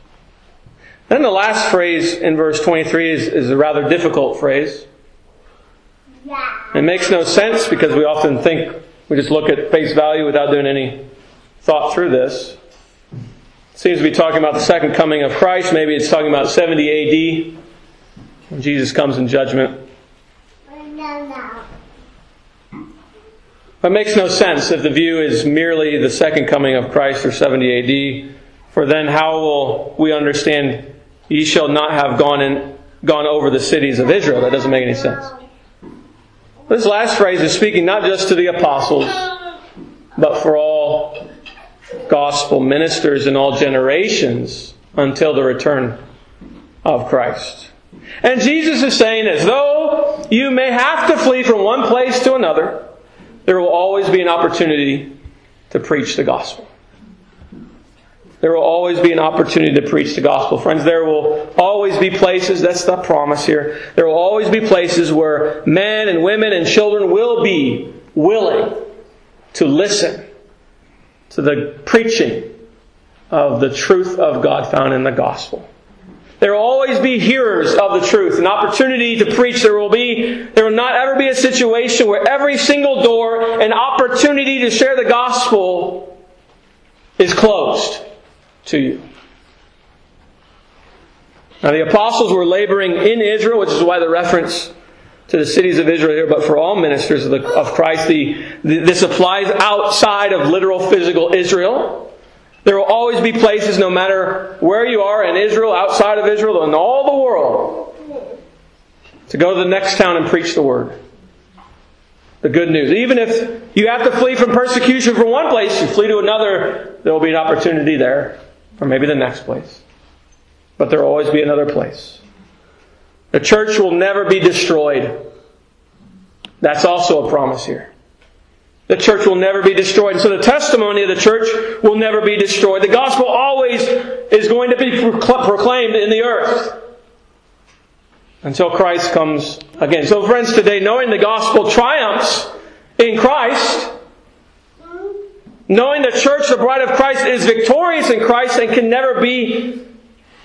S1: Then the last phrase in verse 23 is, is a rather difficult phrase. It makes no sense because we often think we just look at face value without doing any thought through this. It seems to be talking about the second coming of Christ. Maybe it's talking about 70 AD when Jesus comes in judgment. But it makes no sense if the view is merely the second coming of Christ or 70 AD. For then how will we understand ye shall not have gone in gone over the cities of Israel? That doesn't make any sense. This last phrase is speaking not just to the apostles, but for all gospel ministers in all generations until the return of Christ. And Jesus is saying as though you may have to flee from one place to another, there will always be an opportunity to preach the gospel. There will always be an opportunity to preach the gospel. Friends, there will always be places, that's the promise here. There will always be places where men and women and children will be willing to listen to the preaching of the truth of God found in the gospel. There will always be hearers of the truth, an opportunity to preach. There will be, there will not ever be a situation where every single door, an opportunity to share the gospel is closed to you. Now the apostles were laboring in Israel, which is why the reference to the cities of Israel here, but for all ministers of, the, of Christ, the, the, this applies outside of literal physical Israel. There will always be places, no matter where you are in Israel, outside of Israel, in all the world, to go to the next town and preach the word. The good news. Even if you have to flee from persecution from one place, you flee to another, there will be an opportunity there, or maybe the next place. But there will always be another place. The church will never be destroyed. That's also a promise here. The church will never be destroyed. And so the testimony of the church will never be destroyed. The gospel always is going to be proclaimed in the earth until Christ comes again. So, friends, today, knowing the gospel triumphs in Christ, knowing the church, the bride of Christ, is victorious in Christ and can never be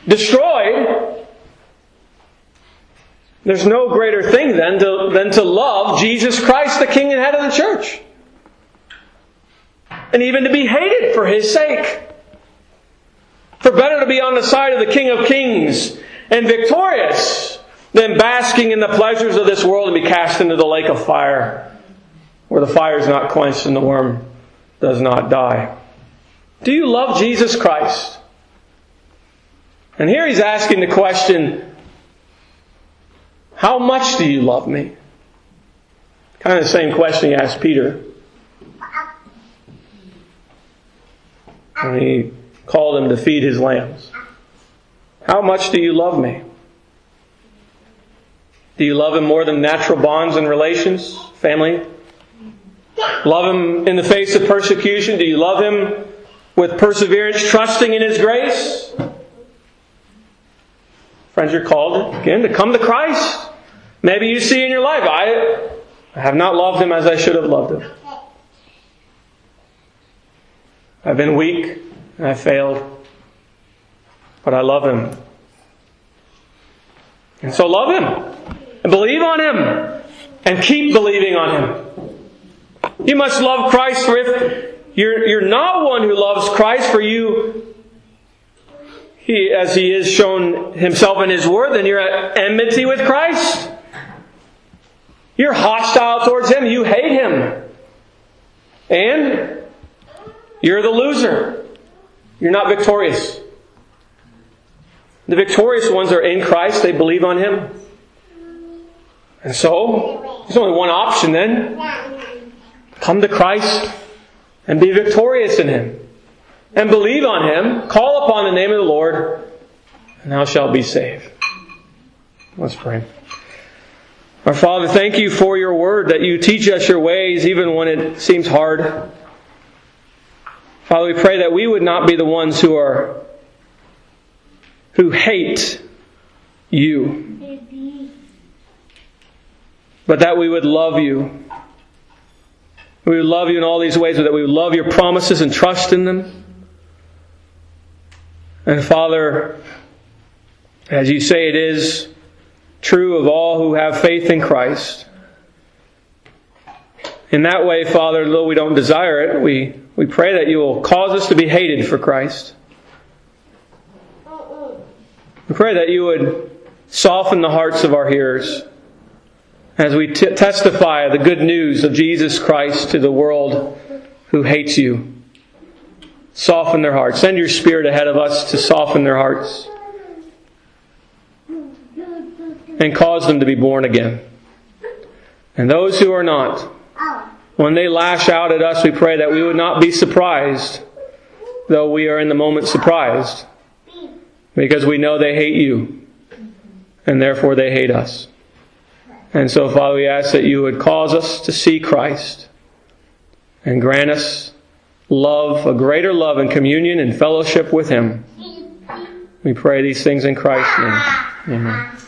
S1: destroyed, there's no greater thing then to, than to love Jesus Christ, the King and head of the church. and even to be hated for His sake. For better to be on the side of the King of Kings and victorious than basking in the pleasures of this world and be cast into the lake of fire, where the fire is not quenched and the worm does not die. Do you love Jesus Christ? And here he's asking the question, How much do you love me? Kind of the same question he asked Peter. When he called him to feed his lambs. How much do you love me? Do you love him more than natural bonds and relations, family? Love him in the face of persecution? Do you love him with perseverance, trusting in his grace? Friends, you're called again to come to Christ. Maybe you see in your life, I, I have not loved him as I should have loved him. I've been weak and I failed, but I love him. And so love him and believe on him and keep believing on him. You must love Christ for if you're, you're not one who loves Christ for you, he, as he is shown himself in his word, then you're at enmity with Christ. You're hostile towards him. You hate him. And you're the loser. You're not victorious. The victorious ones are in Christ. They believe on him. And so, there's only one option then. Come to Christ and be victorious in Him. And believe on Him, call upon the name of the Lord, and thou shalt be saved. Let's pray. Our Father, thank you for your word that you teach us your ways even when it seems hard. Father, we pray that we would not be the ones who are who hate you, but that we would love you. We would love you in all these ways, that we would love your promises and trust in them. And Father, as you say it is true of all who have faith in Christ. In that way, Father, though we don't desire it, we, we pray that you will cause us to be hated for Christ. We pray that you would soften the hearts of our hearers as we t- testify the good news of Jesus Christ to the world who hates you. Soften their hearts. Send your Spirit ahead of us to soften their hearts and cause them to be born again. And those who are not, when they lash out at us, we pray that we would not be surprised, though we are in the moment surprised, because we know they hate you, and therefore they hate us. And so, Father, we ask that you would cause us to see Christ and grant us love, a greater love and communion and fellowship with Him. We pray these things in Christ's name. Amen.